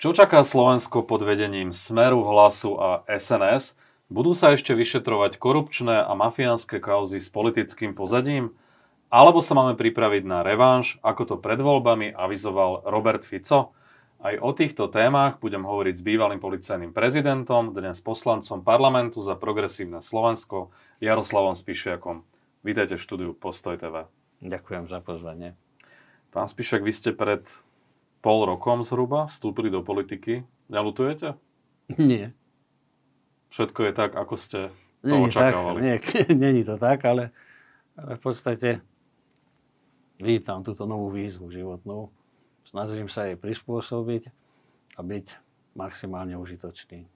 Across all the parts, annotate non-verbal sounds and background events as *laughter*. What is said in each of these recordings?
Čo čaká Slovensko pod vedením Smeru, Hlasu a SNS? Budú sa ešte vyšetrovať korupčné a mafiánske kauzy s politickým pozadím? Alebo sa máme pripraviť na revanš, ako to pred voľbami avizoval Robert Fico? Aj o týchto témach budem hovoriť s bývalým policajným prezidentom, dnes poslancom parlamentu za progresívne Slovensko, Jaroslavom Spišiakom. Vítajte v štúdiu Postoj TV. Ďakujem za pozvanie. Pán Spišak, vy ste pred pol rokom zhruba vstúpili do politiky. Nelutujete? Nie. Všetko je tak, ako ste to není očakávali. Tak, nie, *laughs* není to tak, ale, ale v podstate vítam túto novú výzvu životnú. Snažím sa jej prispôsobiť a byť maximálne užitočný.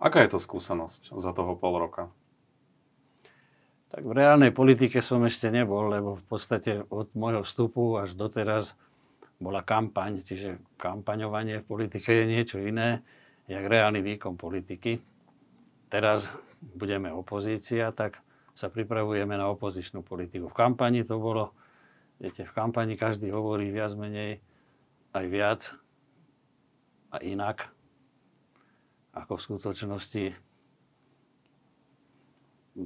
Aká je to skúsenosť za toho pol roka? Tak v reálnej politike som ešte nebol, lebo v podstate od môjho vstupu až doteraz bola kampaň, čiže kampaňovanie v politike je niečo iné, jak reálny výkon politiky. Teraz budeme opozícia, tak sa pripravujeme na opozičnú politiku. V kampani to bolo, viete, v kampani každý hovorí viac menej aj viac a inak, ako v skutočnosti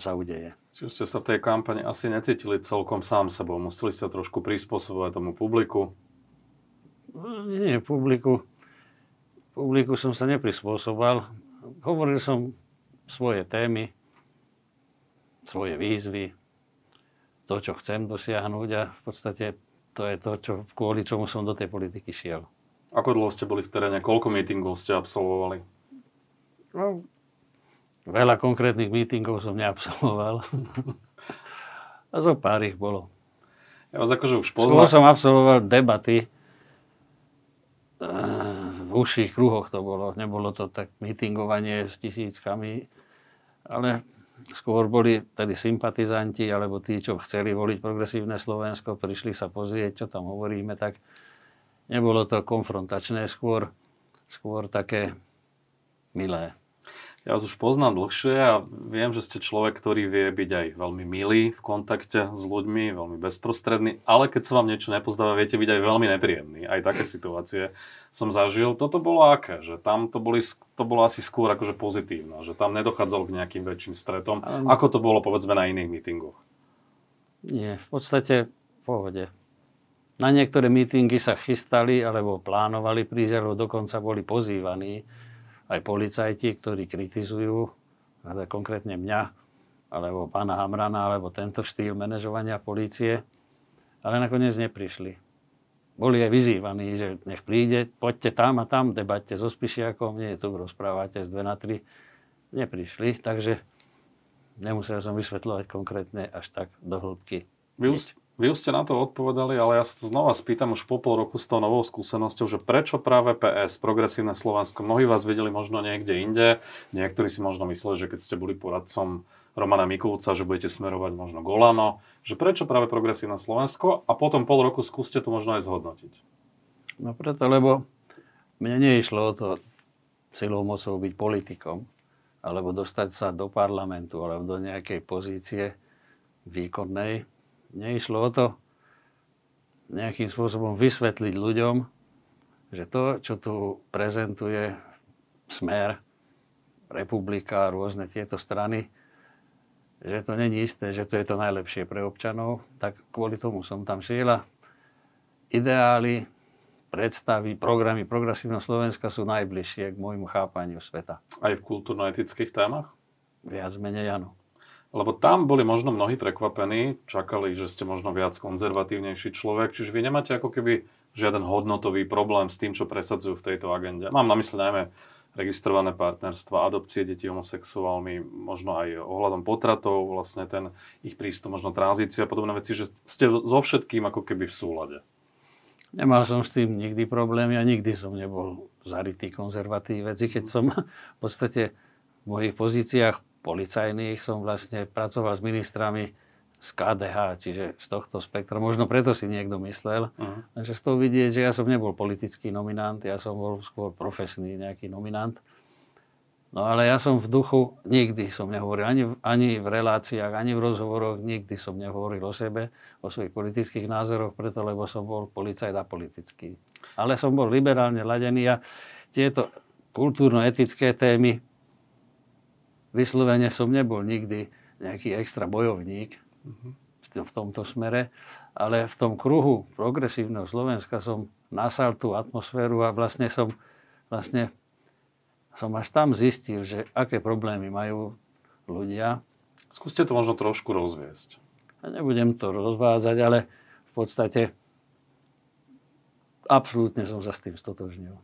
sa udeje. Čiže ste sa v tej kampani asi necítili celkom sám sebou. Museli ste trošku prispôsobovať tomu publiku. Nie, publiku, publiku som sa neprispôsoboval. Hovoril som svoje témy, svoje výzvy, to, čo chcem dosiahnuť a v podstate to je to, čo, kvôli čomu som do tej politiky šiel. Ako dlho ste boli v teréne? Koľko mítingov ste absolvovali? No, veľa konkrétnych mítingov som neabsolvoval. *laughs* a zo pár ich bolo. Ja vás akože už poznám. Skôr som absolvoval debaty v užších kruhoch to bolo. Nebolo to tak mítingovanie s tisíckami, ale skôr boli tedy sympatizanti, alebo tí, čo chceli voliť progresívne Slovensko, prišli sa pozrieť, čo tam hovoríme, tak nebolo to konfrontačné, skôr, skôr také milé. Ja už poznám dlhšie a viem, že ste človek, ktorý vie byť aj veľmi milý v kontakte s ľuďmi, veľmi bezprostredný, ale keď sa vám niečo nepozdáva, viete byť aj veľmi nepríjemný. Aj také situácie som zažil. Toto bolo aké? Že tam to, boli, to bolo asi skôr akože pozitívne, že tam nedochádzalo k nejakým väčším stretom. Um, Ako to bolo povedzme na iných mítingoch? Nie, v podstate v pohode. Na niektoré mítingy sa chystali alebo plánovali prísť, alebo dokonca boli pozývaní aj policajti, ktorí kritizujú, ale konkrétne mňa, alebo pána Hamrana, alebo tento štýl manažovania polície, ale nakoniec neprišli. Boli aj vyzývaní, že nech príde, poďte tam a tam, debatte so Spišiakom, nie tu rozprávate z 2 na 3. Neprišli, takže nemusel som vysvetľovať konkrétne až tak do hĺbky. Vy vy už ste na to odpovedali, ale ja sa to znova spýtam už po pol roku s tou novou skúsenosťou, že prečo práve PS, Progresívne Slovensko, mnohí vás videli možno niekde inde, niektorí si možno mysleli, že keď ste boli poradcom Romana Mikulca, že budete smerovať možno Golano, že prečo práve Progresívne Slovensko? A potom pol roku skúste to možno aj zhodnotiť. No preto, lebo mne neišlo o to silou mocou byť politikom, alebo dostať sa do parlamentu, alebo do nejakej pozície výkonnej, neišlo o to nejakým spôsobom vysvetliť ľuďom, že to, čo tu prezentuje Smer, Republika, rôzne tieto strany, že to není isté, že to je to najlepšie pre občanov, tak kvôli tomu som tam šiel ideály, predstavy, programy progresívneho Slovenska sú najbližšie k môjmu chápaniu sveta. Aj v kultúrno-etických témach? Viac menej áno. Lebo tam boli možno mnohí prekvapení, čakali, že ste možno viac konzervatívnejší človek, čiže vy nemáte ako keby žiaden hodnotový problém s tým, čo presadzujú v tejto agende. Mám na mysli najmä registrované partnerstva, adopcie detí homosexuálmi, možno aj ohľadom potratov, vlastne ten ich prístup, možno tranzícia a podobné veci, že ste so všetkým ako keby v súlade. Nemal som s tým nikdy problém, ja nikdy som nebol zarytý konzervatívec, keď som v podstate v mojich pozíciách policajných som vlastne pracoval s ministrami z KDH, čiže z tohto spektra. Možno preto si niekto myslel. Uh-huh. Takže z toho vidieť, že ja som nebol politický nominant, ja som bol skôr profesný nejaký nominant. No ale ja som v duchu, nikdy som nehovoril, ani, ani v reláciách, ani v rozhovoroch, nikdy som nehovoril o sebe, o svojich politických názoroch, preto lebo som bol policajt a politický. Ale som bol liberálne ladený a tieto kultúrno-etické témy vyslovene som nebol nikdy nejaký extra bojovník v tomto smere, ale v tom kruhu progresívneho Slovenska som nasal tú atmosféru a vlastne som, vlastne som až tam zistil, že aké problémy majú ľudia. Skúste to možno trošku rozviesť. Ja nebudem to rozvádzať, ale v podstate absolútne som sa s tým stotožnil.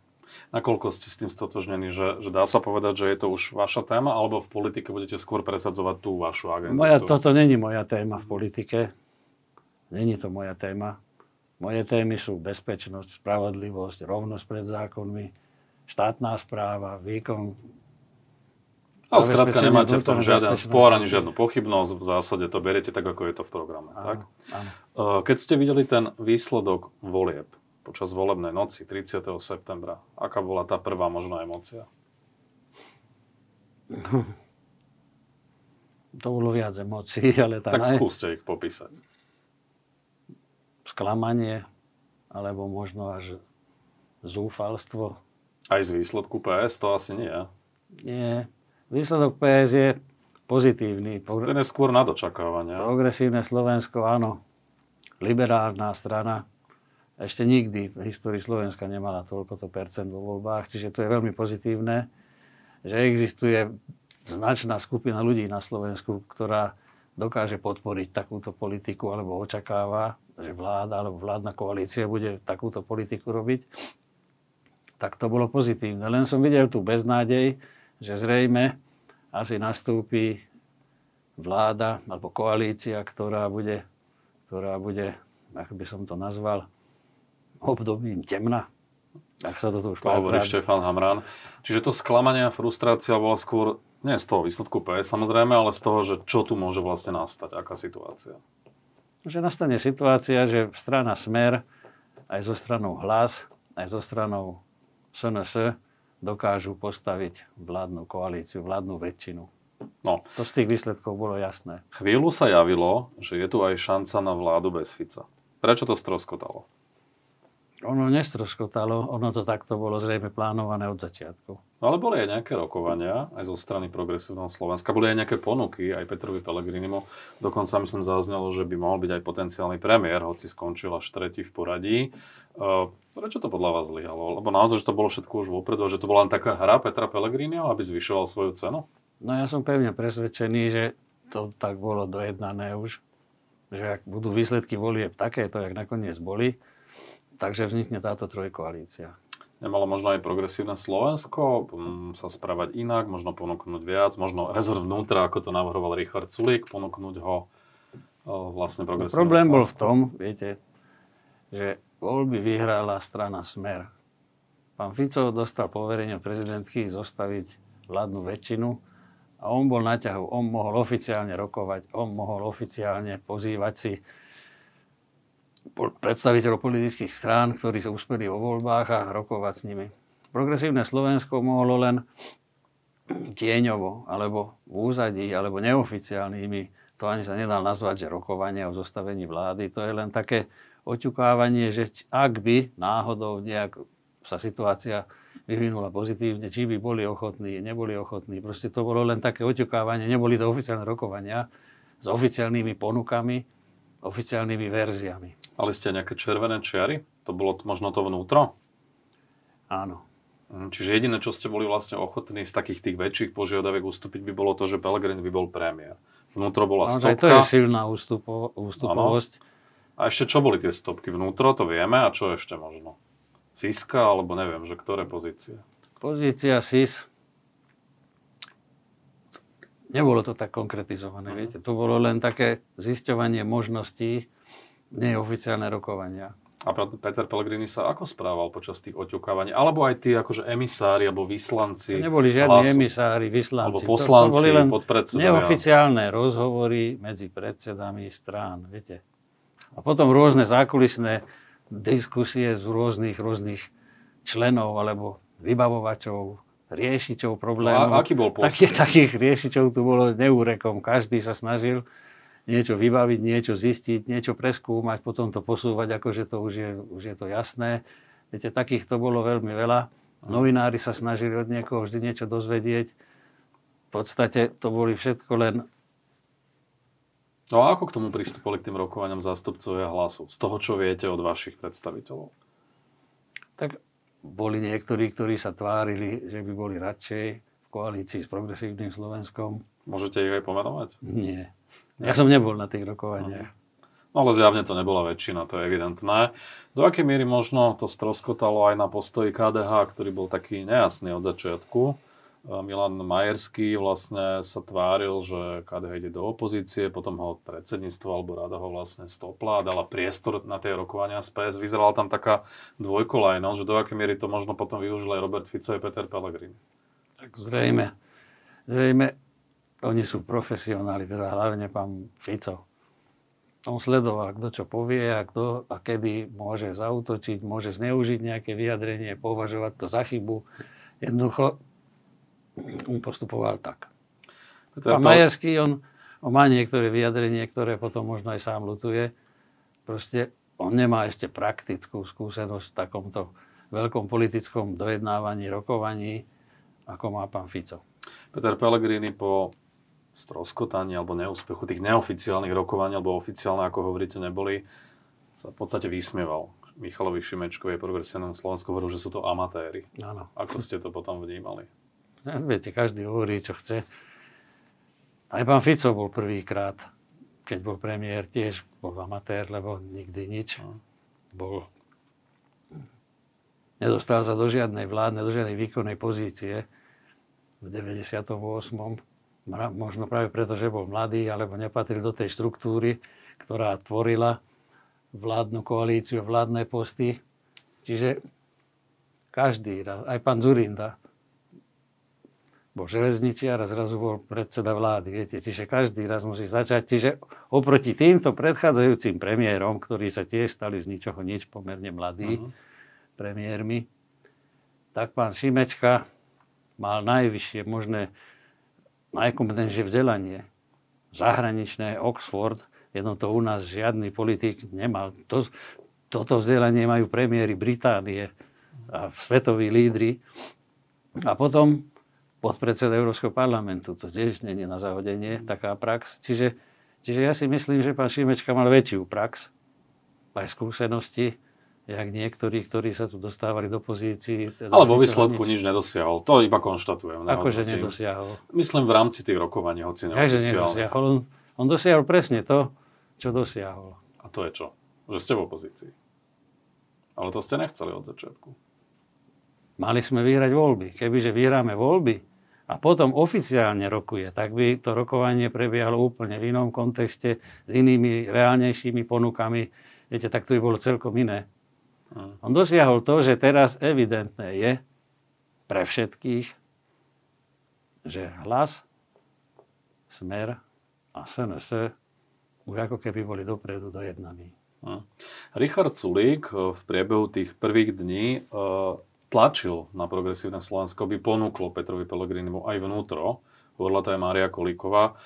Nakoľko ste s tým stotožnení, že, že dá sa povedať, že je to už vaša téma, alebo v politike budete skôr presadzovať tú vašu agendu? Moja, toto není moja téma v politike. Není to moja téma. Moje témy sú bezpečnosť, spravodlivosť, rovnosť pred zákonmi, štátna správa, výkon ale skrátka nemáte v tom žiaden spor ani žiadnu pochybnosť, v zásade to beriete tak, ako je to v programe. Áno, tak? Áno. Keď ste videli ten výsledok volieb, počas volebnej noci 30. septembra. Aká bola tá prvá možná emócia? *laughs* To bolo viac emócií, ale tá Tak naj... skúste ich popísať. Sklamanie, alebo možno až zúfalstvo. Aj z výsledku PS to asi nie. Nie. Výsledok PS je pozitívny. Ten je skôr na dočakávanie. Progresívne Slovensko, áno. Liberálna strana ešte nikdy v histórii Slovenska nemala toľko to percent vo voľbách, čiže to je veľmi pozitívne, že existuje značná skupina ľudí na Slovensku, ktorá dokáže podporiť takúto politiku alebo očakáva, že vláda alebo vládna koalícia bude takúto politiku robiť, tak to bolo pozitívne. Len som videl tu beznádej, že zrejme asi nastúpi vláda alebo koalícia, ktorá bude, ktorá bude, ako by som to nazval, obdobím temna. Ak sa to tu už To hovorí Štefan Hamran. Čiže to sklamanie a frustrácia bola skôr nie z toho výsledku PS samozrejme, ale z toho, že čo tu môže vlastne nastať, aká situácia. Že nastane situácia, že strana Smer aj zo stranou Hlas, aj zo stranou SNS dokážu postaviť vládnu koalíciu, vládnu väčšinu. No. To z tých výsledkov bolo jasné. Chvíľu sa javilo, že je tu aj šanca na vládu bez Fica. Prečo to stroskotalo? Ono nestroskotalo, ono to takto bolo zrejme plánované od začiatku. No ale boli aj nejaké rokovania, aj zo strany Progresívneho Slovenska. Boli aj nejaké ponuky, aj Petrovi Pellegrinimu. Dokonca myslím zaznelo, že by mohol byť aj potenciálny premiér, hoci skončil až tretí v poradí. Uh, prečo to podľa vás zlyhalo? Lebo naozaj, že to bolo všetko už vopredu, že to bola len taká hra Petra Pellegriniho, aby zvyšoval svoju cenu? No ja som pevne presvedčený, že to tak bolo dojednané už. Že ak budú výsledky volieb takéto, jak nakoniec boli, Takže vznikne táto trojkoalícia. Nemalo možno aj progresívne Slovensko sa správať inak, možno ponúknuť viac, možno rezort vnútra, ako to navrhoval Richard Sulík, ponúknuť ho vlastne progresívne no, Problém Slovensko. bol v tom, viete, že voľby vyhrala strana Smer. Pán Fico dostal poverenie prezidentky zostaviť vládnu väčšinu a on bol na ťahu. On mohol oficiálne rokovať, on mohol oficiálne pozývať si predstaviteľov politických strán, ktorí uspeli vo voľbách a rokovať s nimi. Progresívne Slovensko mohlo len tieňovo, alebo v úzadí, alebo neoficiálnymi, to ani sa nedá nazvať, že rokovanie o zostavení vlády, to je len také oťukávanie, že ak by náhodou nejak sa situácia vyvinula pozitívne, či by boli ochotní, neboli ochotní. Proste to bolo len také oťukávanie, neboli to oficiálne rokovania s oficiálnymi ponukami, oficiálnymi verziami. Ale ste nejaké červené čiary? To bolo možno to vnútro? Áno. Hm, čiže jediné, čo ste boli vlastne ochotní z takých tých väčších požiadaviek ustúpiť, by bolo to, že Pelegrini by bol premiér. Vnútro bola stopka. to je silná ústupo, ústupovosť. Ano. A ešte čo boli tie stopky? Vnútro, to vieme. A čo ešte možno? Siska, alebo neviem, že ktoré pozície? Pozícia SIS nebolo to tak konkretizované, viete. To bolo len také zisťovanie možností, neoficiálne rokovania. A Peter Pellegrini sa ako správal počas tých oťukávaní? Alebo aj tí akože emisári alebo vyslanci? To neboli žiadni hlasu, emisári, vyslanci. Alebo poslanci, to, to boli len neoficiálne rozhovory medzi predsedami strán, viete. A potom rôzne zákulisné diskusie z rôznych, rôznych členov alebo vybavovačov riešičov problémov. A aký bol postup? Takých, takých riešičov tu bolo neúrekom. Každý sa snažil niečo vybaviť, niečo zistiť, niečo preskúmať, potom to posúvať, akože to už je, už je to jasné. Viete, takých to bolo veľmi veľa. Novinári sa snažili od niekoho vždy niečo dozvedieť. V podstate to boli všetko len... No a ako k tomu pristupovali k tým rokovaniam zástupcovia hlasu? Z toho, čo viete od vašich predstaviteľov? Tak boli niektorí, ktorí sa tvárili, že by boli radšej v koalícii s progresívnym Slovenskom. Môžete ich aj pomenovať? Nie. Ja som nebol na tých rokovaniach. No ale zjavne to nebola väčšina, to je evidentné. Do akej miery možno to stroskotalo aj na postoji KDH, ktorý bol taký nejasný od začiatku. Milan Majerský vlastne sa tváril, že KDH ide do opozície, potom ho predsedníctvo alebo rada ho vlastne stopla, dala priestor na tie rokovania z PS. Vyzerala tam taká dvojkolajnosť, že do akej miery to možno potom využil aj Robert Fico a Peter Pellegrini. Tak zrejme, zrejme oni sú profesionáli, teda hlavne pán Fico on sledoval, kto čo povie a kto a kedy môže zautočiť, môže zneužiť nejaké vyjadrenie, považovať to za chybu. Jednoducho, postupoval tak. Pán Majerský, on, on má niektoré vyjadrenie, ktoré potom možno aj sám lutuje. Proste on nemá ešte praktickú skúsenosť v takomto veľkom politickom dojednávaní, rokovaní, ako má pán Fico. Peter Pellegrini po stroskotaní alebo neúspechu tých neoficiálnych rokovaní, alebo oficiálne, ako hovoríte, neboli, sa v podstate vysmieval. Michalovi Šimečkovi je progresívnom Slovensku hovoril, že sú to amatéri. Áno. Ako ste to potom vnímali? Viete, každý hovorí, čo chce. Aj pán Fico bol prvýkrát, keď bol premiér, tiež bol amatér, lebo nikdy nič. No. Bol nedostal sa do žiadnej vládnej, do žiadnej výkonnej pozície v 98 možno práve preto, že bol mladý alebo nepatril do tej štruktúry, ktorá tvorila vládnu koalíciu, vládne posty. Čiže každý aj pán Zurinda, bol železničiar a zrazu bol predseda vlády. Viete? Čiže každý raz musí začať. Čiže oproti týmto predchádzajúcim premiérom, ktorí sa tiež stali z ničoho nič, pomerne mladí uh-huh. premiérmi, tak pán Šimečka mal najvyššie možné najkompetentnejšie vzdelanie. Zahraničné, Oxford, jedno to u nás žiadny politik nemal. To, toto vzdelanie majú premiéry Británie a svetoví lídry. A potom podpredseda Európskeho parlamentu. To tiež je na zahodenie taká prax. Čiže, čiže ja si myslím, že pán Šimečka mal väčšiu prax, aj skúsenosti, jak niektorí, ktorí sa tu dostávali do pozícií. Teda Ale vo výsledku nič. nič nedosiahol. To iba konštatujem. Akože nedosiahol. Myslím v rámci tých rokovaní, hoci neoficiálne. On, on dosiahol presne to, čo dosiahol. A to je čo? Že ste v opozícii. Ale to ste nechceli od začiatku. Mali sme vyhrať voľby. Kebyže vyhráme voľby a potom oficiálne rokuje, tak by to rokovanie prebiehalo úplne v inom kontexte, s inými reálnejšími ponukami. Viete, tak to by bolo celkom iné. On dosiahol to, že teraz evidentné je pre všetkých, že hlas, smer a SNS už ako keby boli dopredu dojednaní. Richard Sulík eh, v priebehu tých prvých dní eh, tlačil na progresívne Slovensko, by ponúklo Petrovi Pellegrinimu aj vnútro. Hovorila to aj Mária Kolíková.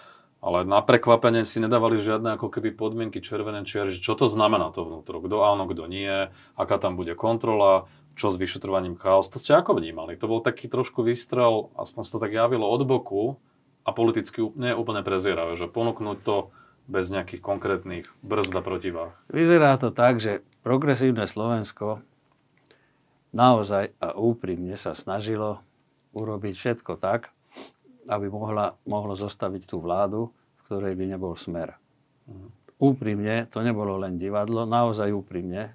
Ale na prekvapenie si nedávali žiadne ako keby podmienky červené čiary, čo to znamená to vnútro, kto áno, kto nie, aká tam bude kontrola, čo s vyšetrovaním chaos. To ste ako vnímali? To bol taký trošku výstrel, aspoň sa to tak javilo od boku a politicky nie úplne prezieravé, že ponúknuť to bez nejakých konkrétnych brzd a protivách. Vyzerá to tak, že progresívne Slovensko naozaj a úprimne sa snažilo urobiť všetko tak, aby mohla, mohlo zostaviť tú vládu, v ktorej by nebol smer. Úprimne, to nebolo len divadlo, naozaj úprimne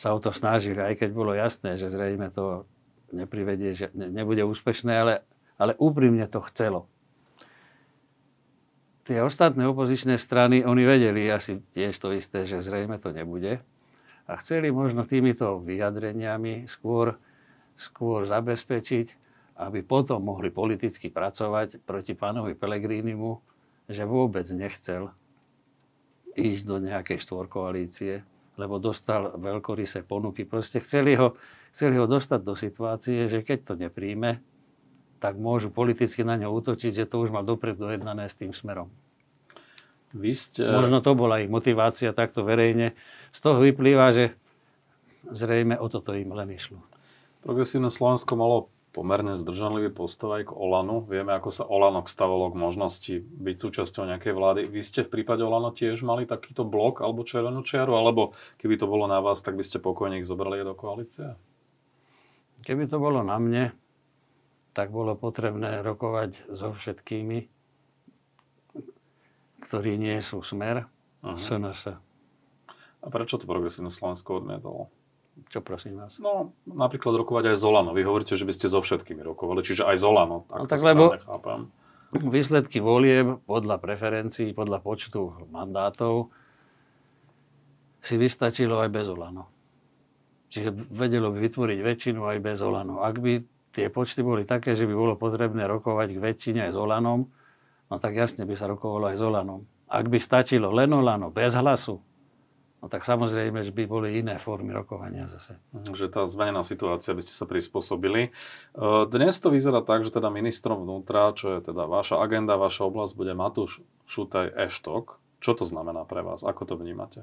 sa o to snažili, aj keď bolo jasné, že zrejme to neprivedie, že ne, nebude úspešné, ale, ale úprimne to chcelo. Tie ostatné opozičné strany, oni vedeli asi tiež to isté, že zrejme to nebude. A chceli možno týmito vyjadreniami skôr, skôr zabezpečiť, aby potom mohli politicky pracovať proti pánovi Pelegrínimu, že vôbec nechcel ísť do nejakej štvorkoalície, lebo dostal veľkorysé ponuky. Proste chceli ho, chceli ho dostať do situácie, že keď to nepríjme, tak môžu politicky na ňo útočiť, že to už mal dopredu dojednané s tým smerom. Vy ste... Možno to bola ich motivácia takto verejne. Z toho vyplýva, že zrejme o toto im len išlo. Progresívne Slovensko malo pomerne zdržanlivý postoj aj k Olanu. Vieme, ako sa Olano stavalo k možnosti byť súčasťou nejakej vlády. Vy ste v prípade Olano tiež mali takýto blok alebo červenú čiaru, alebo keby to bolo na vás, tak by ste pokojne ich zobrali do koalície? Keby to bolo na mne, tak bolo potrebné rokovať so všetkými, ktorí nie sú smer, uh-huh. SNS. A prečo to progresívne Slovensko odmietalo? Čo prosím vás? No, napríklad rokovať aj z Olano. Vy hovoríte, že by ste so všetkými rokovali, čiže aj z Olano. Tak, no, tak lebo chápem. výsledky volieb podľa preferencií, podľa počtu mandátov si vystačilo aj bez Olano. Čiže vedelo by vytvoriť väčšinu aj bez Olano. Ak by tie počty boli také, že by bolo potrebné rokovať k väčšine aj s Olanom, no tak jasne by sa rokovalo aj s Olanom. Ak by stačilo len Olano, bez hlasu, No tak samozrejme, že by boli iné formy rokovania zase. Že tá zmenená situácia by ste sa prispôsobili. Dnes to vyzerá tak, že teda ministrom vnútra, čo je teda vaša agenda, vaša oblasť, bude Matúš Šutaj Eštok. Čo to znamená pre vás? Ako to vnímate?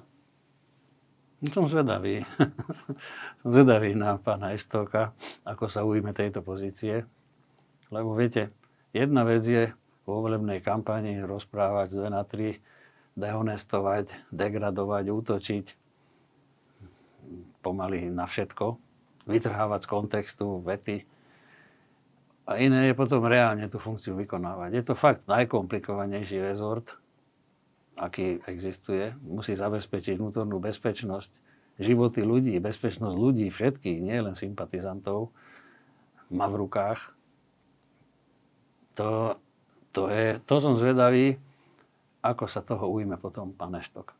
No, som zvedavý. *laughs* som zvedavý na pána Eštoka, ako sa ujme tejto pozície. Lebo viete, jedna vec je volebnej kampani rozprávať z 2 na 3 dehonestovať, degradovať, útočiť pomaly na všetko, vytrhávať z kontextu vety. A iné je potom reálne tú funkciu vykonávať. Je to fakt najkomplikovanejší rezort, aký existuje. Musí zabezpečiť vnútornú bezpečnosť, životy ľudí, bezpečnosť ľudí, všetkých, nie len sympatizantov, má v rukách. To, to, je, to som zvedavý, ako sa toho ujme potom pán Eštok?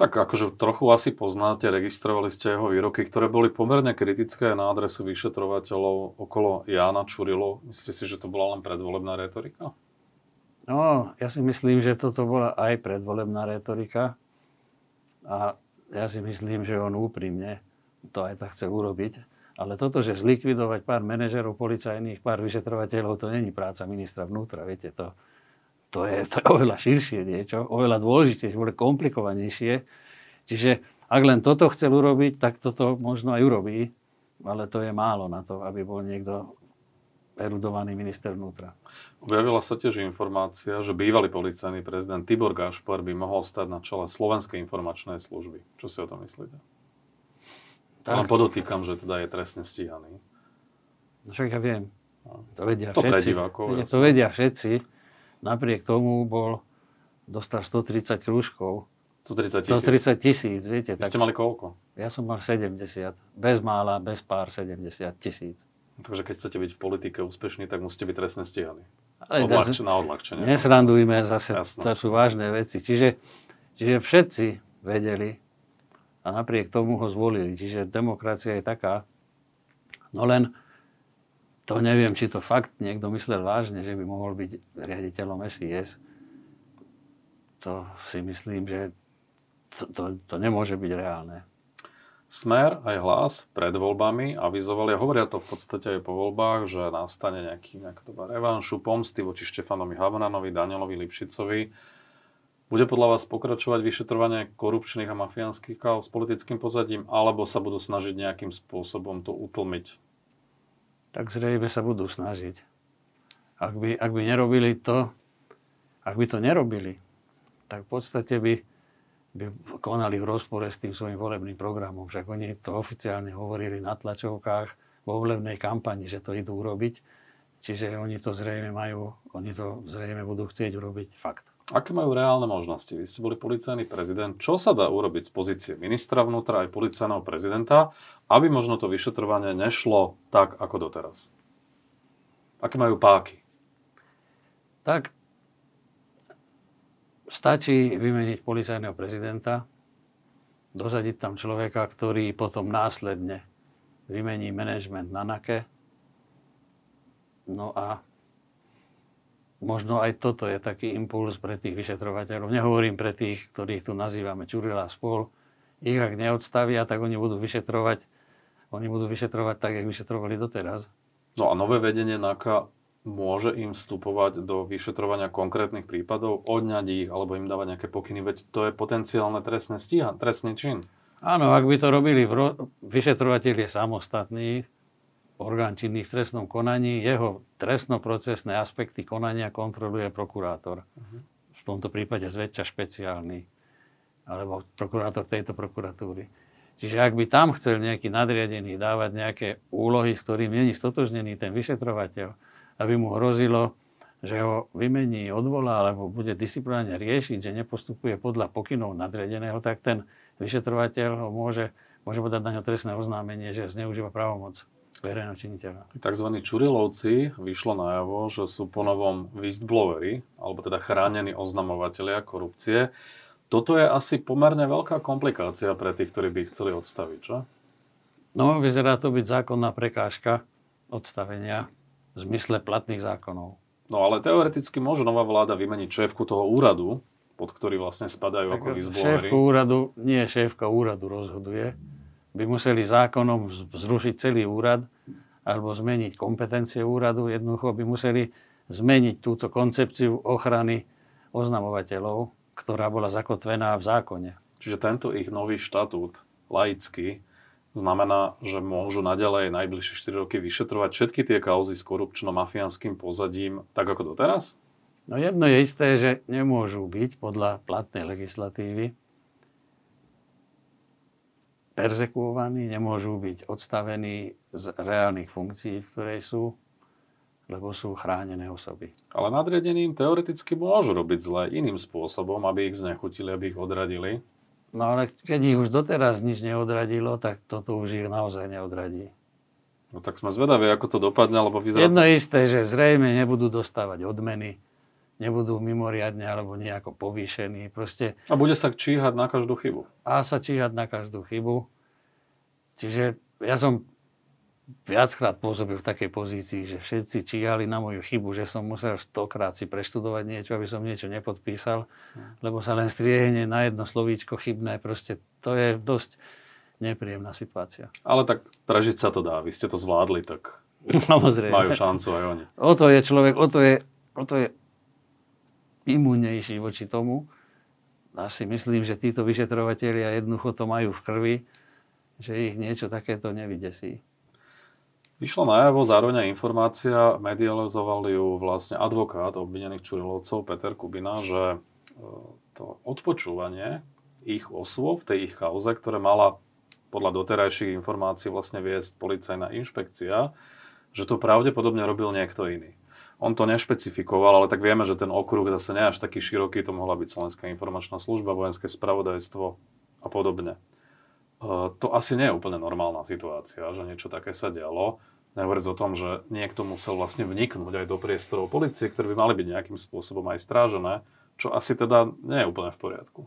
Tak akože trochu asi poznáte, registrovali ste jeho výroky, ktoré boli pomerne kritické na adresu vyšetrovateľov okolo Jána Čurilo. Myslíte si, že to bola len predvolebná retorika? No, ja si myslím, že toto bola aj predvolebná retorika. A ja si myslím, že on úprimne to aj tak chce urobiť. Ale toto, že zlikvidovať pár manažerov policajných, pár vyšetrovateľov, to není práca ministra vnútra. Viete, to, to je, to je oveľa širšie niečo, oveľa dôležitejšie, oveľa komplikovanejšie. Čiže ak len toto chcel urobiť, tak toto možno aj urobí, ale to je málo na to, aby bol niekto erudovaný minister vnútra. Objavila sa tiež informácia, že bývalý policajný prezident Tibor Gašpar by mohol stať na čele Slovenskej informačnej služby. Čo si o tom myslíte? Tak. Len podotýkam, že teda je trestne stíhaný. No však ja viem. No. To vedia to všetci. to vedia všetci. Napriek tomu bol, dostal 130 krúžkov. 130 tisíc? 130 tisíc, viete. Vy tak, ste mali koľko? Ja som mal 70. Bez mála, bez pár 70 tisíc. Takže keď chcete byť v politike úspešný, tak musíte byť trestne stíhaní. Odľahč, na odľahčenie. Nesrandujme zase, Jasno. to sú vážne veci. Čiže, čiže všetci vedeli a napriek tomu ho zvolili. Čiže demokracia je taká. No len to neviem, či to fakt niekto myslel vážne, že by mohol byť riaditeľom SIS. To si myslím, že to, to, to nemôže byť reálne. Smer aj hlas pred voľbami avizovali, a hovoria to v podstate aj po voľbách, že nastane nejaký, nejaká revanšu, pomsty voči Štefanovi Havranovi, Danielovi Lipšicovi. Bude podľa vás pokračovať vyšetrovanie korupčných a mafiánskych káv s politickým pozadím, alebo sa budú snažiť nejakým spôsobom to utlmiť? tak zrejme sa budú snažiť. Ak by, ak by nerobili to, ak by to nerobili, tak v podstate by, by konali v rozpore s tým svojim volebným programom. Však oni to oficiálne hovorili na tlačovkách vo volebnej kampani, že to idú urobiť. Čiže oni to zrejme majú, oni to zrejme budú chcieť urobiť fakt. Aké majú reálne možnosti? Vy ste boli policajný prezident. Čo sa dá urobiť z pozície ministra vnútra aj policajného prezidenta, aby možno to vyšetrovanie nešlo tak, ako doteraz? Aké majú páky? Tak stačí vymeniť policajného prezidenta, dosadiť tam človeka, ktorý potom následne vymení management na NAKE. No a možno aj toto je taký impuls pre tých vyšetrovateľov. Nehovorím pre tých, ktorých tu nazývame Čurila spol. Ich ak neodstavia, tak oni budú vyšetrovať, oni budú vyšetrovať tak, jak vyšetrovali doteraz. No a nové vedenie NAKA môže im vstupovať do vyšetrovania konkrétnych prípadov, odňať ich alebo im dávať nejaké pokyny, veď to je potenciálne trestné stíha, trestný čin. Áno, ak by to robili ro- vyšetrovateľie samostatní, orgán činný v trestnom konaní, jeho trestnoprocesné aspekty konania kontroluje prokurátor. Uh-huh. V tomto prípade zväčša špeciálny, alebo prokurátor tejto prokuratúry. Čiže ak by tam chcel nejaký nadriadený dávať nejaké úlohy, s ktorým není stotožnený ten vyšetrovateľ, aby mu hrozilo, že ho vymení, odvolá, alebo bude disciplinárne riešiť, že nepostupuje podľa pokynov nadriadeného, tak ten vyšetrovateľ ho môže, môže podať na ňo trestné oznámenie, že zneužíva právomoc verejného činiteľa. Takzvaní Čurilovci vyšlo najavo, že sú ponovom whistleblowery, alebo teda chránení oznamovateľia korupcie. Toto je asi pomerne veľká komplikácia pre tých, ktorí by ich chceli odstaviť, čo? No, vyzerá to byť zákonná prekážka odstavenia v zmysle platných zákonov. No ale teoreticky môže nová vláda vymeniť šéfku toho úradu, pod ktorý vlastne spadajú tak ako výzblovery. Šéfku úradu, nie šéfka úradu rozhoduje. By museli zákonom zrušiť celý úrad alebo zmeniť kompetencie úradu. Jednoducho by museli zmeniť túto koncepciu ochrany oznamovateľov ktorá bola zakotvená v zákone. Čiže tento ich nový štatút, laický, znamená, že môžu naďalej najbližšie 4 roky vyšetrovať všetky tie kauzy s korupčno-mafiánskym pozadím, tak ako doteraz? No jedno je isté, že nemôžu byť podľa platnej legislatívy perzekuovaní, nemôžu byť odstavení z reálnych funkcií, v ktorej sú lebo sú chránené osoby. Ale nadriadeným teoreticky môžu robiť zle iným spôsobom, aby ich znechutili, aby ich odradili. No ale keď ich už doteraz nič neodradilo, tak toto už ich naozaj neodradí. No tak sme zvedaví, ako to dopadne, lebo vyzerá... Jedno isté, že zrejme nebudú dostávať odmeny, nebudú mimoriadne alebo nejako povýšení. Proste... A bude sa číhať na každú chybu. A sa číhať na každú chybu. Čiže ja som viackrát pôsobil v takej pozícii, že všetci číhali na moju chybu, že som musel stokrát si preštudovať niečo, aby som niečo nepodpísal, lebo sa len striehne na jedno slovíčko chybné. Proste to je dosť nepríjemná situácia. Ale tak prežiť sa to dá. Vy ste to zvládli, tak *laughs* Samozrejme. majú šancu aj oni. O to je človek, o to je, o to je imunnejší voči tomu. Ja si myslím, že títo vyšetrovateľia jednoducho to majú v krvi, že ich niečo takéto nevydesí. Vyšla najavo zároveň aj informácia, medializoval ju vlastne advokát obvinených Čurilovcov Peter Kubina, že e, to odpočúvanie ich osôb v tej ich kauze, ktoré mala podľa doterajších informácií vlastne viesť policajná inšpekcia, že to pravdepodobne robil niekto iný. On to nešpecifikoval, ale tak vieme, že ten okruh zase nie až taký široký, to mohla byť Slovenská informačná služba, vojenské spravodajstvo a podobne. E, to asi nie je úplne normálna situácia, že niečo také sa dialo. Nehovoriac o tom, že niekto musel vlastne vniknúť aj do priestorov policie, ktoré by mali byť nejakým spôsobom aj strážené, čo asi teda nie je úplne v poriadku.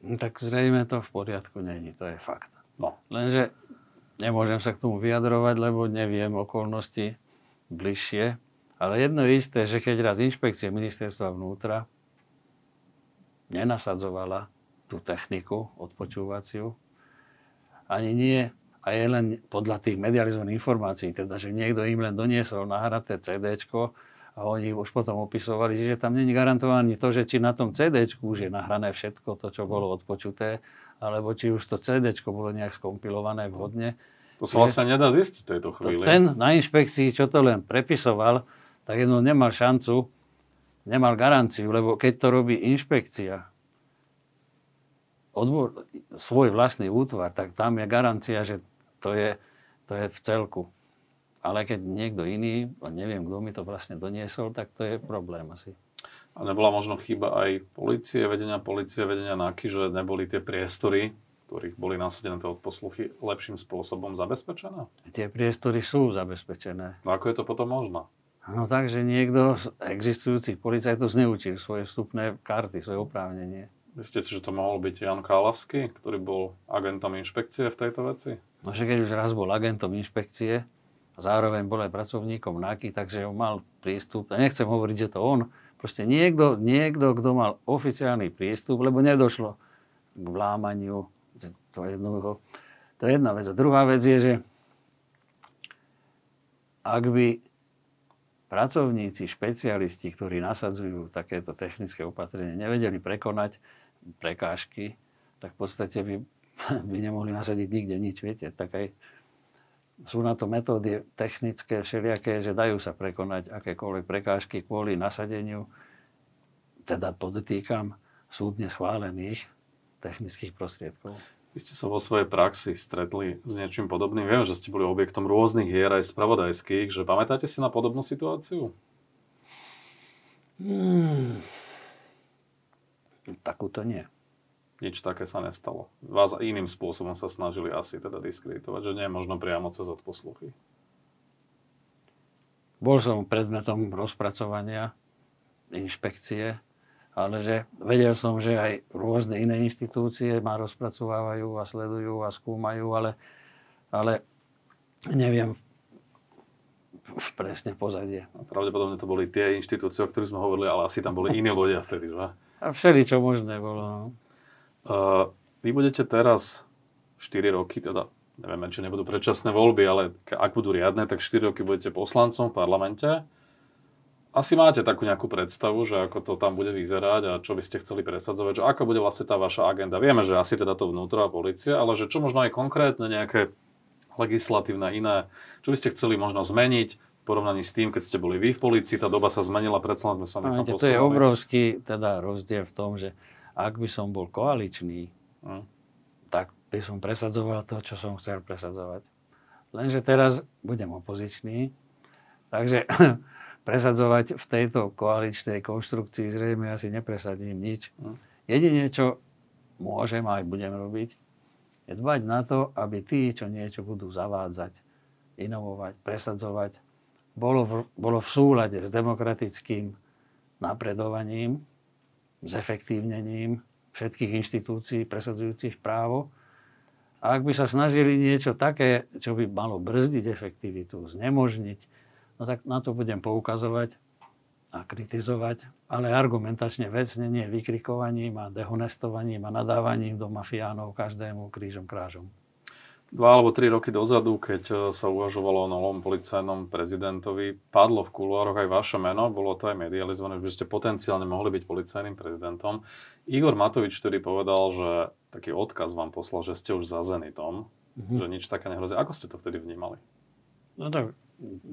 No, tak zrejme to v poriadku není, to je fakt. No. Lenže nemôžem sa k tomu vyjadrovať, lebo neviem okolnosti bližšie. Ale jedno je isté, že keď raz inšpekcia ministerstva vnútra nenasadzovala tú techniku odpočúvaciu, ani nie a je len podľa tých medializovaných informácií, teda, že niekto im len doniesol nahraté CD a oni už potom opisovali, že tam není garantované to, že či na tom CD už je nahrané všetko to, čo bolo odpočuté, alebo či už to CD bolo nejak skompilované vhodne. To sa vlastne nedá zistiť v tejto chvíli. Ten na inšpekcii, čo to len prepisoval, tak jedno nemal šancu, nemal garanciu, lebo keď to robí inšpekcia, odbor, svoj vlastný útvar, tak tam je garancia, že to je, to je v celku. Ale keď niekto iný, a neviem, kto mi to vlastne doniesol, tak to je problém asi. A nebola možno chyba aj policie, vedenia policie, vedenia NAKY, že neboli tie priestory, ktorých boli nasadené tie odposluchy, lepším spôsobom zabezpečené? Tie priestory sú zabezpečené. No ako je to potom možné? No tak, že niekto z existujúcich policajtov zneučil svoje vstupné karty, svoje oprávnenie. Myslíte si, že to mohol byť Jan Kálavský, ktorý bol agentom inšpekcie v tejto veci? No že keď už raz bol agentom inšpekcie a zároveň bol aj pracovníkom NAKY, takže on mal prístup, a nechcem hovoriť, že to on, proste niekto, niekto, kto mal oficiálny prístup, lebo nedošlo k vlámaniu, to je jednoducho, to je jedna vec. A druhá vec je, že ak by pracovníci, špecialisti, ktorí nasadzujú takéto technické opatrenie, nevedeli prekonať prekážky, tak v podstate by, *laughs* by nemohli nasadiť nikde nič, viete. Tak aj sú na to metódy technické, všelijaké, že dajú sa prekonať akékoľvek prekážky kvôli nasadeniu, teda podotýkam, súdne schválených technických prostriedkov. Vy ste sa vo svojej praxi stretli s niečím podobným. Viem, že ste boli objektom rôznych hier aj spravodajských, že pamätáte si na podobnú situáciu? Hmm. Takúto nie. Nič také sa nestalo. Vás iným spôsobom sa snažili asi teda diskreditovať, že nie je možno priamo cez odposluchy. Bol som predmetom rozpracovania inšpekcie ale že vedel som, že aj rôzne iné inštitúcie ma rozpracovávajú a sledujú a skúmajú, ale, ale neviem presne pozadie. Pravdepodobne to boli tie inštitúcie, o ktorých sme hovorili, ale asi tam boli iní ľudia vtedy, že? A všeli, čo možné bolo. Uh, vy budete teraz 4 roky, teda nevieme, či nebudú predčasné voľby, ale ak budú riadne, tak 4 roky budete poslancom v parlamente asi máte takú nejakú predstavu, že ako to tam bude vyzerať a čo by ste chceli presadzovať, že aká bude vlastne tá vaša agenda. Vieme, že asi teda to vnútro a policia, ale že čo možno aj konkrétne nejaké legislatívne iné, čo by ste chceli možno zmeniť v porovnaní s tým, keď ste boli vy v policii, tá doba sa zmenila, predsa sme sa niekam To je obrovský teda rozdiel v tom, že ak by som bol koaličný, hmm. tak by som presadzoval to, čo som chcel presadzovať. Lenže teraz budem opozičný, takže *clears throat* presadzovať v tejto koaličnej konštrukcii zrejme asi nepresadím nič. Hm. Jedine, čo môžem aj budem robiť, je dbať na to, aby tí, čo niečo budú zavádzať, inovovať, presadzovať, bolo v, bolo v súlade s demokratickým napredovaním, s efektívnením všetkých inštitúcií presadzujúcich právo. A ak by sa snažili niečo také, čo by malo brzdiť efektivitu, znemožniť, no tak na to budem poukazovať a kritizovať, ale argumentačne vecne, nie vykrikovaním a dehonestovaním a nadávaním do mafiánov každému krížom krážom. Dva alebo tri roky dozadu, keď e, sa uvažovalo o novom policajnom prezidentovi, padlo v kuloároch aj vaše meno, bolo to aj medializované, že ste potenciálne mohli byť policajným prezidentom. Igor Matovič vtedy povedal, že taký odkaz vám poslal, že ste už za Zenitom, mm-hmm. že nič také nehrozí. Ako ste to vtedy vnímali? No tak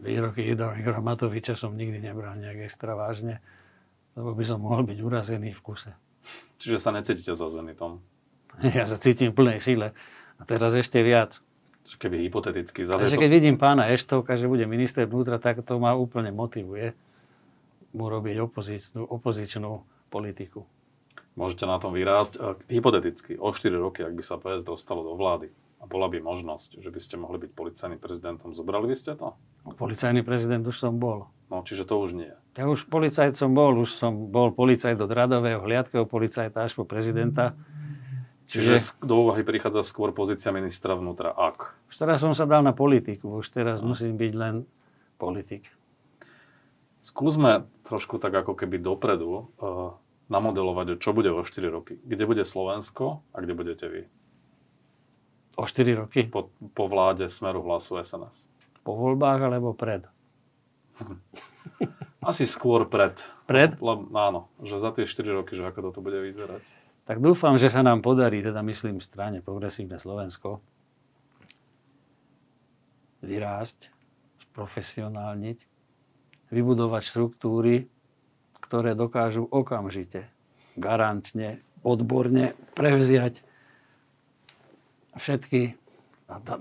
výroky Igora Matoviča som nikdy nebral nejak extra vážne, lebo by som mohol byť urazený v kuse. Čiže sa necítite za Zenitom? *laughs* Ja sa cítim v plnej sile. A teraz ešte viac. Keby hypoteticky. Takže to... keď vidím pána Eštovka, že bude minister vnútra, tak to ma úplne motivuje mu robiť opozičnú, opozičnú politiku. Môžete na tom vyrásť. Hypoteticky, o 4 roky, ak by sa PS dostalo do vlády, a bola by možnosť, že by ste mohli byť policajným prezidentom, zobrali by ste to? Policajný prezident už som bol. No, čiže to už nie. Ja už policajt som bol, už som bol policajt od radového, hliadkeho policajta až po prezidenta. Čiže, čiže do úvahy prichádza skôr pozícia ministra vnútra, ak? Už teraz som sa dal na politiku, už teraz no. musím byť len politik. Skúsme trošku tak ako keby dopredu uh, namodelovať, čo bude o 4 roky. Kde bude Slovensko a kde budete vy? O 4 roky? Po, po vláde Smeru hlasu SNS. Po voľbách alebo pred? *laughs* Asi skôr pred. Pred? Le, áno, že za tie 4 roky, že ako toto bude vyzerať. Tak dúfam, že sa nám podarí, teda myslím strane Progresívne Slovensko, vyrásť, profesionálniť, vybudovať štruktúry, ktoré dokážu okamžite, garantne, odborne prevziať všetky,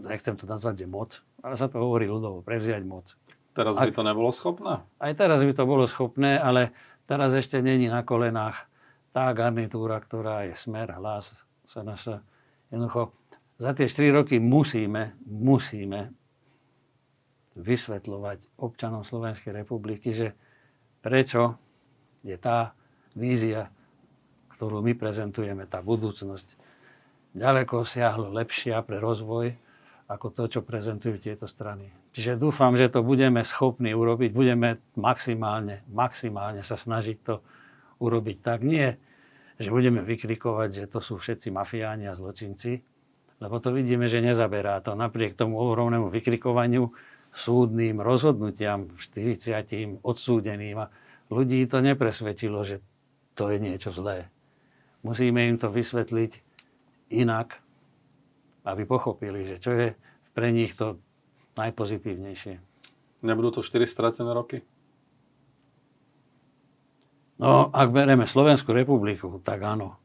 nechcem to nazvať, že moc, ale sa to hovorí ľudovo, prevziať moc. Teraz by to nebolo schopné? Aj teraz by to bolo schopné, ale teraz ešte není na kolenách tá garnitúra, ktorá je smer, hlas, SNS. Jednoducho, za tie 4 roky musíme, musíme vysvetľovať občanom Slovenskej republiky, že prečo je tá vízia, ktorú my prezentujeme, tá budúcnosť, ďaleko siahlo lepšia pre rozvoj ako to, čo prezentujú tieto strany. Čiže dúfam, že to budeme schopní urobiť, budeme maximálne, maximálne sa snažiť to urobiť tak. Nie, že budeme vykrikovať, že to sú všetci mafiáni a zločinci, lebo to vidíme, že nezaberá to napriek tomu ohromnému vykrikovaniu, súdnym rozhodnutiam, 40 odsúdeným a ľudí to nepresvedčilo, že to je niečo zlé. Musíme im to vysvetliť inak, aby pochopili, že čo je pre nich to najpozitívnejšie. Nebudú to 4 stratené roky? No, ak bereme Slovenskú republiku, tak áno.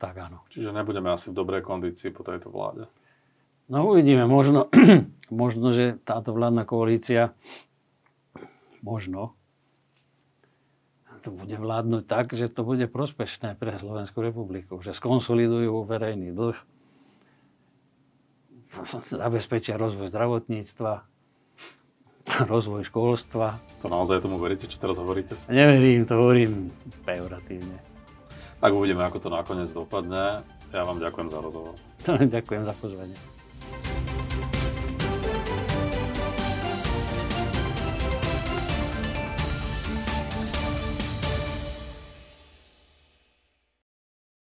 Tak áno. Čiže nebudeme asi v dobrej kondícii po tejto vláde. No uvidíme, možno, *clears throat* možno, že táto vládna koalícia možno to bude vládnuť tak, že to bude prospešné pre Slovenskú republiku, že skonsolidujú verejný dlh, *laughs* zabezpečia rozvoj zdravotníctva, *laughs* rozvoj školstva. To naozaj tomu veríte, čo teraz hovoríte? Neverím, to hovorím pejoratívne. Tak uvidíme, ako to nakoniec dopadne. Ja vám ďakujem za rozhovor. *laughs* Ďakujem za pozvanie.